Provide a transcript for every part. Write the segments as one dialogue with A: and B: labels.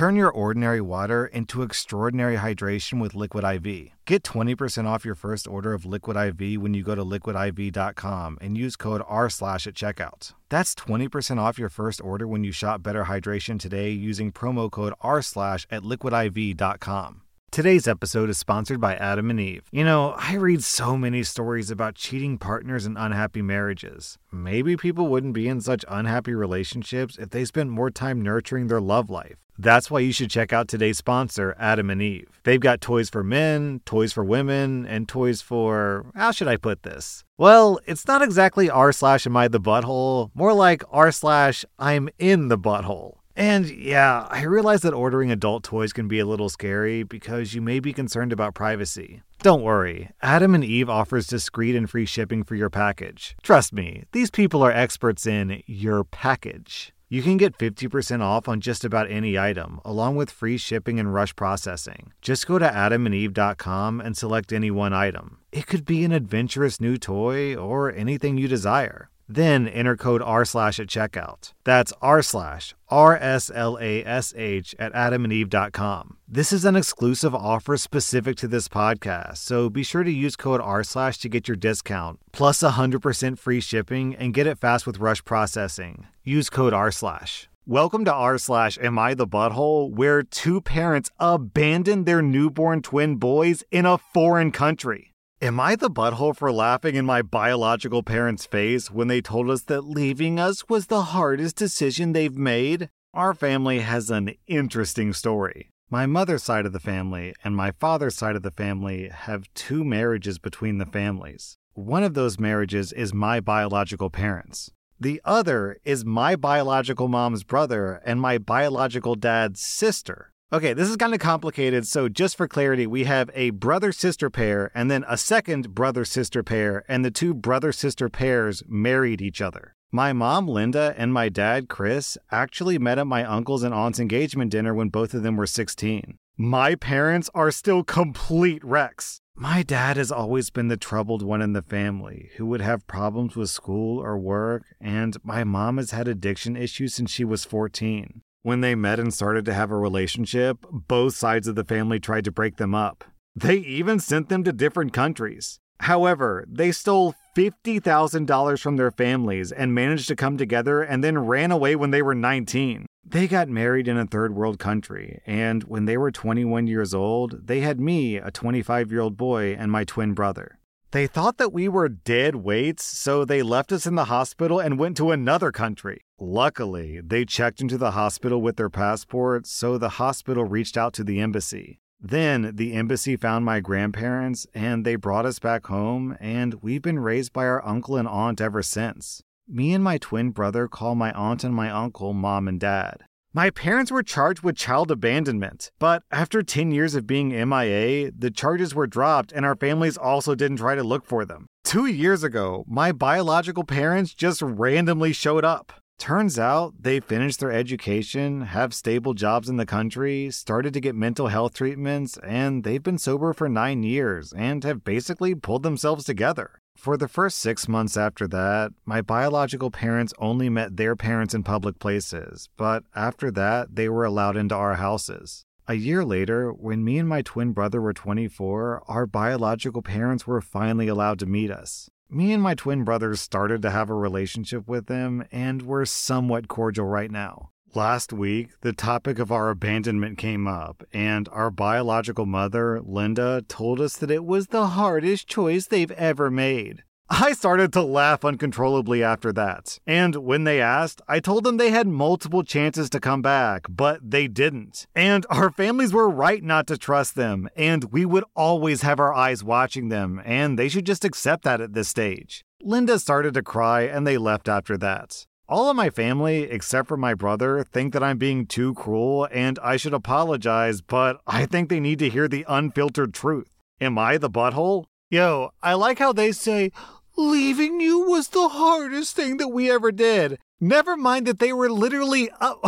A: Turn your ordinary water into extraordinary hydration with Liquid IV. Get 20% off your first order of Liquid IV when you go to liquidiv.com and use code R slash at checkout. That's 20% off your first order when you shop Better Hydration today using promo code R slash at liquidiv.com. Today's episode is sponsored by Adam and Eve. You know, I read so many stories about cheating partners and unhappy marriages. Maybe people wouldn't be in such unhappy relationships if they spent more time nurturing their love life. That's why you should check out today's sponsor, Adam and Eve. They've got toys for men, toys for women, and toys for. How should I put this? Well, it's not exactly r slash am I the butthole, more like r slash I'm in the butthole. And yeah, I realize that ordering adult toys can be a little scary because you may be concerned about privacy. Don't worry, Adam and Eve offers discreet and free shipping for your package. Trust me, these people are experts in your package. You can get 50% off on just about any item, along with free shipping and rush processing. Just go to adamandeve.com and select any one item. It could be an adventurous new toy or anything you desire. Then enter code R slash at checkout. That's R slash R S L A S H at adamandeve.com. This is an exclusive offer specific to this podcast, so be sure to use code R slash to get your discount, plus 100% free shipping and get it fast with rush processing. Use code R slash. Welcome to r slash am I the butthole, where two parents abandoned their newborn twin boys in a foreign country. Am I the butthole for laughing in my biological parents' face when they told us that leaving us was the hardest decision they've made? Our family has an interesting story. My mother's side of the family and my father's side of the family have two marriages between the families. One of those marriages is my biological parents. The other is my biological mom's brother and my biological dad's sister. Okay, this is kind of complicated. So, just for clarity, we have a brother sister pair and then a second brother sister pair, and the two brother sister pairs married each other. My mom, Linda, and my dad, Chris, actually met at my uncle's and aunt's engagement dinner when both of them were 16. My parents are still complete wrecks. My dad has always been the troubled one in the family who would have problems with school or work, and my mom has had addiction issues since she was 14. When they met and started to have a relationship, both sides of the family tried to break them up. They even sent them to different countries. However, they stole $50,000 from their families and managed to come together and then ran away when they were 19. They got married in a third world country, and when they were 21 years old, they had me, a 25 year old boy, and my twin brother. They thought that we were dead weights, so they left us in the hospital and went to another country. Luckily, they checked into the hospital with their passports, so the hospital reached out to the embassy. Then the embassy found my grandparents and they brought us back home, and we've been raised by our uncle and aunt ever since. Me and my twin brother call my aunt and my uncle mom and dad. My parents were charged with child abandonment, but after 10 years of being MIA, the charges were dropped and our families also didn't try to look for them. Two years ago, my biological parents just randomly showed up. Turns out they finished their education, have stable jobs in the country, started to get mental health treatments, and they've been sober for nine years and have basically pulled themselves together. For the first six months after that, my biological parents only met their parents in public places, but after that, they were allowed into our houses. A year later, when me and my twin brother were 24, our biological parents were finally allowed to meet us. Me and my twin brothers started to have a relationship with them, and we're somewhat cordial right now. Last week, the topic of our abandonment came up, and our biological mother, Linda, told us that it was the hardest choice they've ever made. I started to laugh uncontrollably after that. And when they asked, I told them they had multiple chances to come back, but they didn't. And our families were right not to trust them, and we would always have our eyes watching them, and they should just accept that at this stage. Linda started to cry, and they left after that. All of my family, except for my brother, think that I'm being too cruel and I should apologize, but I think they need to hear the unfiltered truth. Am I the butthole? Yo, I like how they say, leaving you was the hardest thing that we ever did. Never mind that they were literally. Uh,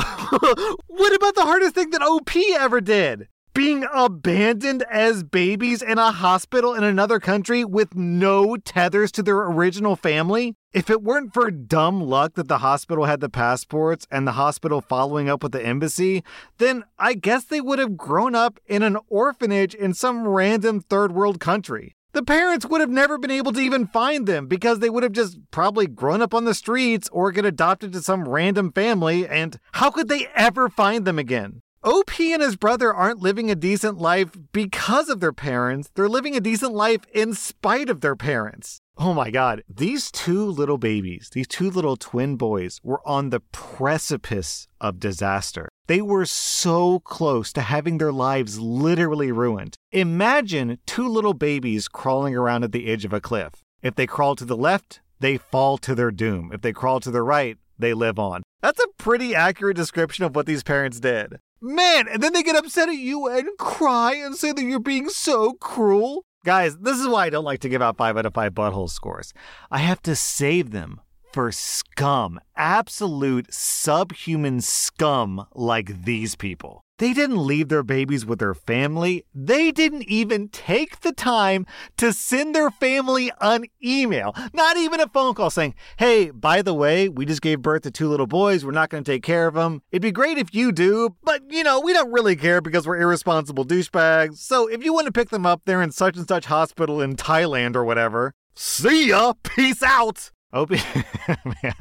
A: what about the hardest thing that OP ever did? Being abandoned as babies in a hospital in another country with no tethers to their original family? If it weren't for dumb luck that the hospital had the passports and the hospital following up with the embassy, then I guess they would have grown up in an orphanage in some random third world country. The parents would have never been able to even find them because they would have just probably grown up on the streets or get adopted to some random family, and how could they ever find them again? OP and his brother aren't living a decent life because of their parents. They're living a decent life in spite of their parents. Oh my god, these two little babies, these two little twin boys, were on the precipice of disaster. They were so close to having their lives literally ruined. Imagine two little babies crawling around at the edge of a cliff. If they crawl to the left, they fall to their doom. If they crawl to the right, they live on. That's a pretty accurate description of what these parents did. Man, and then they get upset at you and cry and say that you're being so cruel. Guys, this is why I don't like to give out 5 out of 5 butthole scores. I have to save them for scum, absolute subhuman scum like these people. They didn't leave their babies with their family. They didn't even take the time to send their family an email, not even a phone call saying, Hey, by the way, we just gave birth to two little boys. We're not going to take care of them. It'd be great if you do, but you know, we don't really care because we're irresponsible douchebags. So if you want to pick them up, they're in such and such hospital in Thailand or whatever. See ya. Peace out. Oh, man.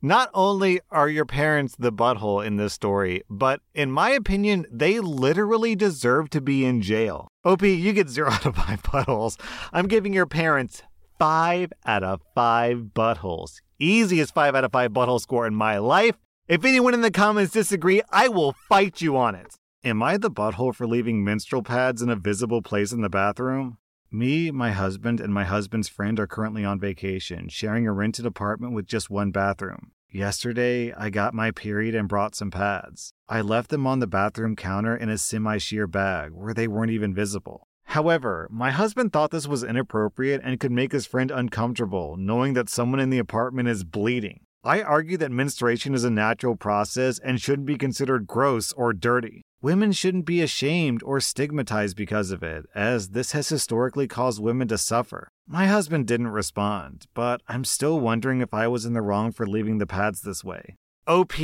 A: Not only are your parents the butthole in this story, but in my opinion, they literally deserve to be in jail. OP, you get 0 out of 5 buttholes. I'm giving your parents 5 out of 5 buttholes. Easiest 5 out of 5 butthole score in my life. If anyone in the comments disagree, I will fight you on it. Am I the butthole for leaving menstrual pads in a visible place in the bathroom? Me, my husband, and my husband's friend are currently on vacation, sharing a rented apartment with just one bathroom. Yesterday, I got my period and brought some pads. I left them on the bathroom counter in a semi sheer bag where they weren't even visible. However, my husband thought this was inappropriate and could make his friend uncomfortable, knowing that someone in the apartment is bleeding. I argue that menstruation is a natural process and shouldn't be considered gross or dirty. Women shouldn't be ashamed or stigmatized because of it, as this has historically caused women to suffer. My husband didn't respond, but I'm still wondering if I was in the wrong for leaving the pads this way. OP,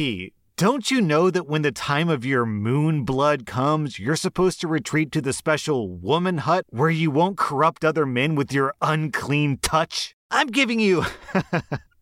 A: don't you know that when the time of your moon blood comes, you're supposed to retreat to the special woman hut where you won't corrupt other men with your unclean touch? I'm giving you.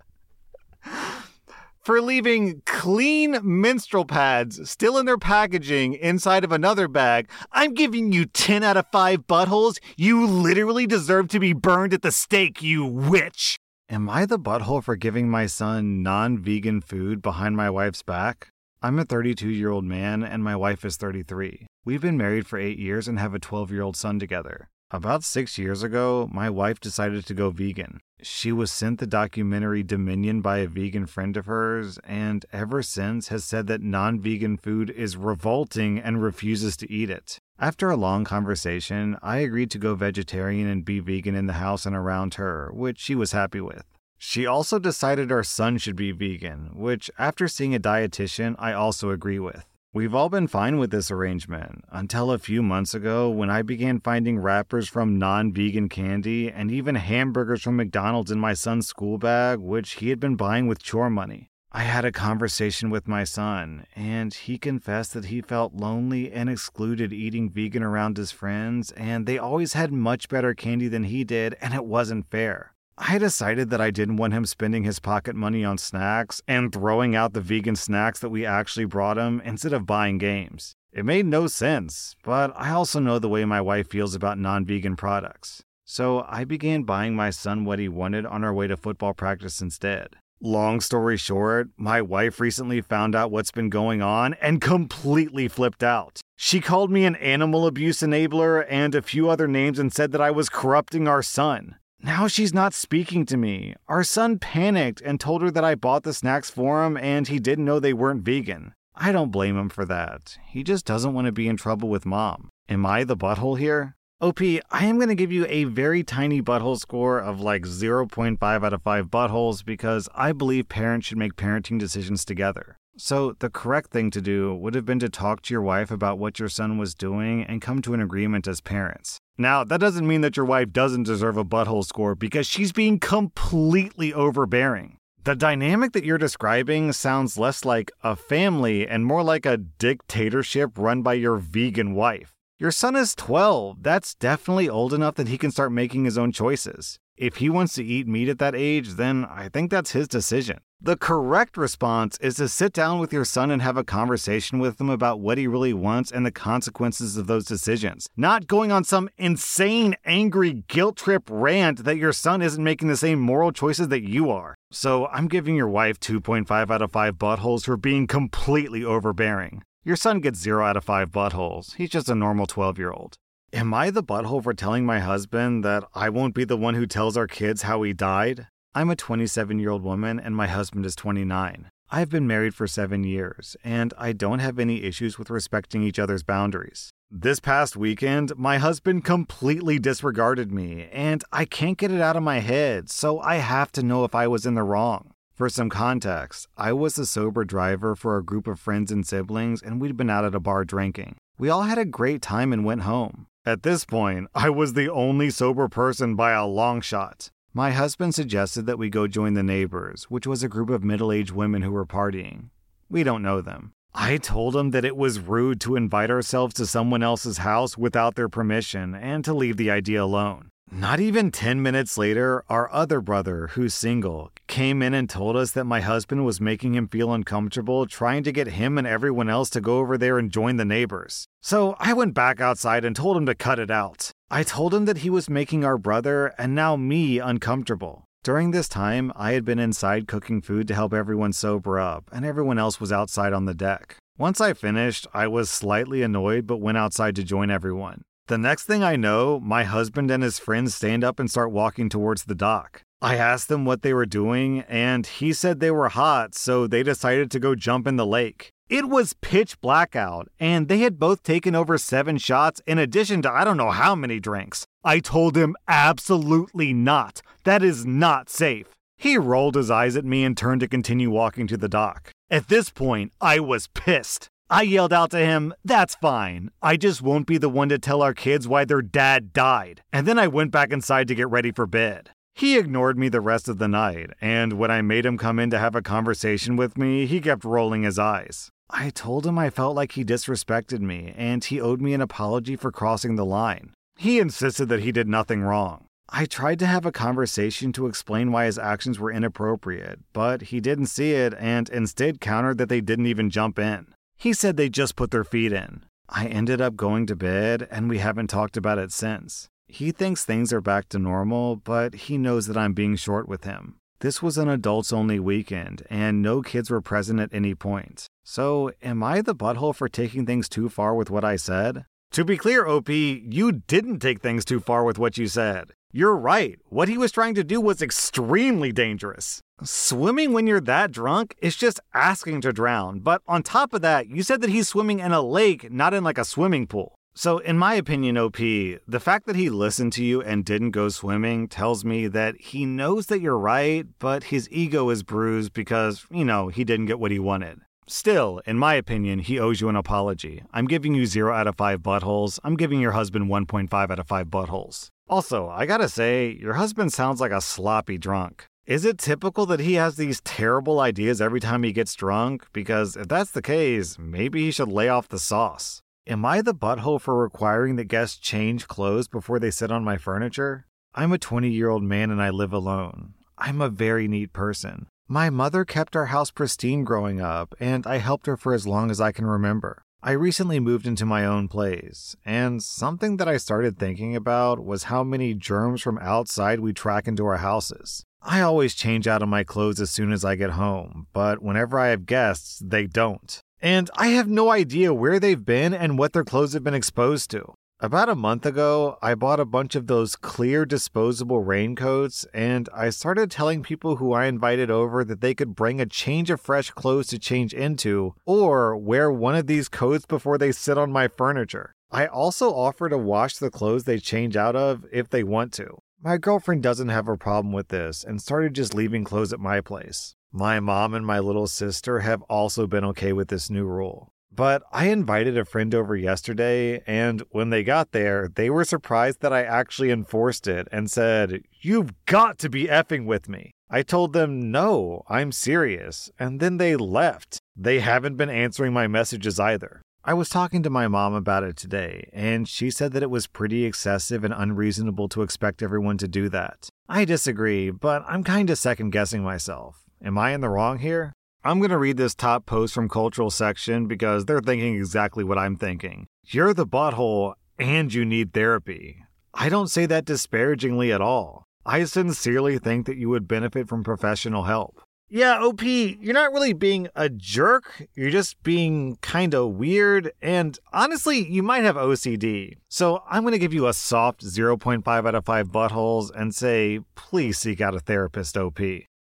A: for leaving clean menstrual pads still in their packaging inside of another bag. I'm giving you 10 out of 5 buttholes. You literally deserve to be burned at the stake, you witch. Am I the butthole for giving my son non vegan food behind my wife's back? I'm a 32 year old man and my wife is 33. We've been married for eight years and have a 12 year old son together. About six years ago, my wife decided to go vegan. She was sent the documentary Dominion by a vegan friend of hers, and ever since has said that non vegan food is revolting and refuses to eat it. After a long conversation, I agreed to go vegetarian and be vegan in the house and around her, which she was happy with. She also decided our son should be vegan, which, after seeing a dietitian, I also agree with. We've all been fine with this arrangement until a few months ago when I began finding wrappers from non vegan candy and even hamburgers from McDonald's in my son's school bag, which he had been buying with chore money. I had a conversation with my son, and he confessed that he felt lonely and excluded eating vegan around his friends, and they always had much better candy than he did, and it wasn't fair. I decided that I didn't want him spending his pocket money on snacks and throwing out the vegan snacks that we actually brought him instead of buying games. It made no sense, but I also know the way my wife feels about non vegan products. So I began buying my son what he wanted on our way to football practice instead. Long story short, my wife recently found out what's been going on and completely flipped out. She called me an animal abuse enabler and a few other names and said that I was corrupting our son. Now she's not speaking to me. Our son panicked and told her that I bought the snacks for him and he didn't know they weren't vegan. I don't blame him for that. He just doesn't want to be in trouble with mom. Am I the butthole here? OP, I am going to give you a very tiny butthole score of like 0.5 out of 5 buttholes because I believe parents should make parenting decisions together. So, the correct thing to do would have been to talk to your wife about what your son was doing and come to an agreement as parents. Now, that doesn't mean that your wife doesn't deserve a butthole score because she's being completely overbearing. The dynamic that you're describing sounds less like a family and more like a dictatorship run by your vegan wife. Your son is 12. That's definitely old enough that he can start making his own choices. If he wants to eat meat at that age, then I think that's his decision. The correct response is to sit down with your son and have a conversation with him about what he really wants and the consequences of those decisions. Not going on some insane, angry guilt trip rant that your son isn't making the same moral choices that you are. So I'm giving your wife 2.5 out of 5 buttholes for being completely overbearing. Your son gets 0 out of 5 buttholes. He's just a normal 12 year old. Am I the butthole for telling my husband that I won't be the one who tells our kids how he died? I'm a 27 year old woman and my husband is 29. I've been married for seven years, and I don't have any issues with respecting each other's boundaries. This past weekend, my husband completely disregarded me, and I can't get it out of my head, so I have to know if I was in the wrong. For some context, I was the sober driver for a group of friends and siblings, and we'd been out at a bar drinking. We all had a great time and went home. At this point, I was the only sober person by a long shot. My husband suggested that we go join the neighbors, which was a group of middle aged women who were partying. We don't know them. I told him that it was rude to invite ourselves to someone else's house without their permission and to leave the idea alone. Not even 10 minutes later, our other brother, who's single, came in and told us that my husband was making him feel uncomfortable trying to get him and everyone else to go over there and join the neighbors. So I went back outside and told him to cut it out. I told him that he was making our brother and now me uncomfortable. During this time, I had been inside cooking food to help everyone sober up, and everyone else was outside on the deck. Once I finished, I was slightly annoyed but went outside to join everyone. The next thing I know, my husband and his friends stand up and start walking towards the dock. I asked them what they were doing, and he said they were hot, so they decided to go jump in the lake. It was pitch blackout, and they had both taken over seven shots in addition to I don't know how many drinks. I told him absolutely not. That is not safe. He rolled his eyes at me and turned to continue walking to the dock. At this point, I was pissed. I yelled out to him, That's fine. I just won't be the one to tell our kids why their dad died. And then I went back inside to get ready for bed. He ignored me the rest of the night, and when I made him come in to have a conversation with me, he kept rolling his eyes. I told him I felt like he disrespected me, and he owed me an apology for crossing the line. He insisted that he did nothing wrong. I tried to have a conversation to explain why his actions were inappropriate, but he didn't see it and instead countered that they didn't even jump in. He said they just put their feet in. I ended up going to bed, and we haven't talked about it since. He thinks things are back to normal, but he knows that I'm being short with him. This was an adults only weekend, and no kids were present at any point. So, am I the butthole for taking things too far with what I said? To be clear, OP, you didn't take things too far with what you said. You're right. What he was trying to do was extremely dangerous. Swimming when you're that drunk is just asking to drown. But on top of that, you said that he's swimming in a lake, not in like a swimming pool. So, in my opinion, OP, the fact that he listened to you and didn't go swimming tells me that he knows that you're right, but his ego is bruised because, you know, he didn't get what he wanted. Still, in my opinion, he owes you an apology. I'm giving you 0 out of 5 buttholes. I'm giving your husband 1.5 out of 5 buttholes. Also, I gotta say, your husband sounds like a sloppy drunk. Is it typical that he has these terrible ideas every time he gets drunk? Because if that's the case, maybe he should lay off the sauce. Am I the butthole for requiring that guests change clothes before they sit on my furniture? I'm a 20 year old man and I live alone. I'm a very neat person. My mother kept our house pristine growing up, and I helped her for as long as I can remember. I recently moved into my own place, and something that I started thinking about was how many germs from outside we track into our houses. I always change out of my clothes as soon as I get home, but whenever I have guests, they don't. And I have no idea where they've been and what their clothes have been exposed to. About a month ago, I bought a bunch of those clear disposable raincoats, and I started telling people who I invited over that they could bring a change of fresh clothes to change into, or wear one of these coats before they sit on my furniture. I also offer to wash the clothes they change out of if they want to. My girlfriend doesn't have a problem with this and started just leaving clothes at my place. My mom and my little sister have also been okay with this new rule. But I invited a friend over yesterday, and when they got there, they were surprised that I actually enforced it and said, You've got to be effing with me. I told them, No, I'm serious, and then they left. They haven't been answering my messages either. I was talking to my mom about it today, and she said that it was pretty excessive and unreasonable to expect everyone to do that. I disagree, but I'm kind of second guessing myself. Am I in the wrong here? I'm going to read this top post from Cultural Section because they're thinking exactly what I'm thinking. You're the butthole and you need therapy. I don't say that disparagingly at all. I sincerely think that you would benefit from professional help. Yeah, OP, you're not really being a jerk. You're just being kind of weird. And honestly, you might have OCD. So I'm going to give you a soft 0.5 out of 5 buttholes and say, please seek out a therapist, OP.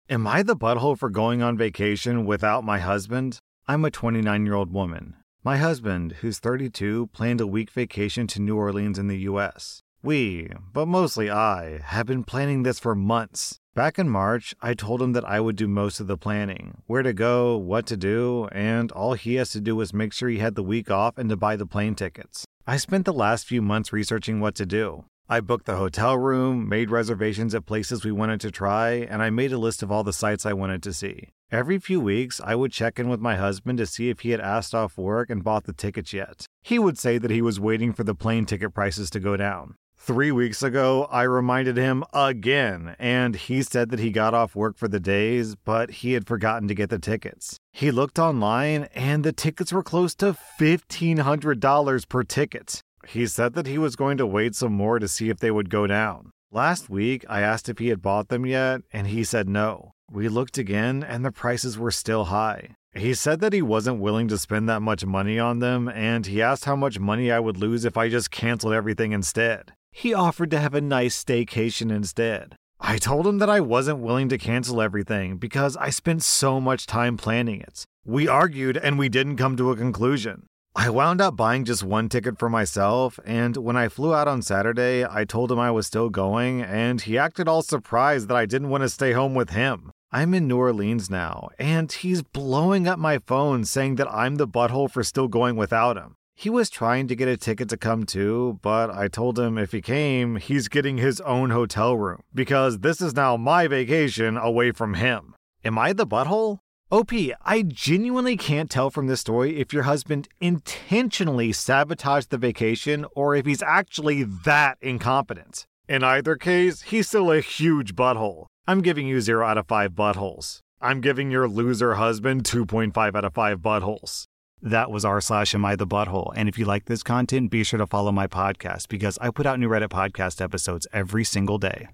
A: Am I the butthole for going on vacation without my husband? I'm a 29 year old woman. My husband, who's 32, planned a week vacation to New Orleans in the US. We, but mostly I, have been planning this for months. Back in March, I told him that I would do most of the planning where to go, what to do, and all he has to do is make sure he had the week off and to buy the plane tickets. I spent the last few months researching what to do. I booked the hotel room, made reservations at places we wanted to try, and I made a list of all the sites I wanted to see. Every few weeks, I would check in with my husband to see if he had asked off work and bought the tickets yet. He would say that he was waiting for the plane ticket prices to go down. Three weeks ago, I reminded him again, and he said that he got off work for the days, but he had forgotten to get the tickets. He looked online, and the tickets were close to $1,500 per ticket. He said that he was going to wait some more to see if they would go down. Last week, I asked if he had bought them yet, and he said no. We looked again, and the prices were still high. He said that he wasn't willing to spend that much money on them, and he asked how much money I would lose if I just canceled everything instead. He offered to have a nice staycation instead. I told him that I wasn't willing to cancel everything because I spent so much time planning it. We argued and we didn't come to a conclusion. I wound up buying just one ticket for myself, and when I flew out on Saturday, I told him I was still going, and he acted all surprised that I didn't want to stay home with him. I'm in New Orleans now, and he's blowing up my phone saying that I'm the butthole for still going without him. He was trying to get a ticket to come too, but I told him if he came, he's getting his own hotel room, because this is now my vacation away from him. Am I the butthole? OP, I genuinely can't tell from this story if your husband intentionally sabotaged the vacation or if he's actually that incompetent. In either case, he's still a huge butthole. I'm giving you 0 out of 5 buttholes. I'm giving your loser husband 2.5 out of 5 buttholes. That was r slash am I the butthole. And if you like this content, be sure to follow my podcast because I put out new Reddit podcast episodes every single day.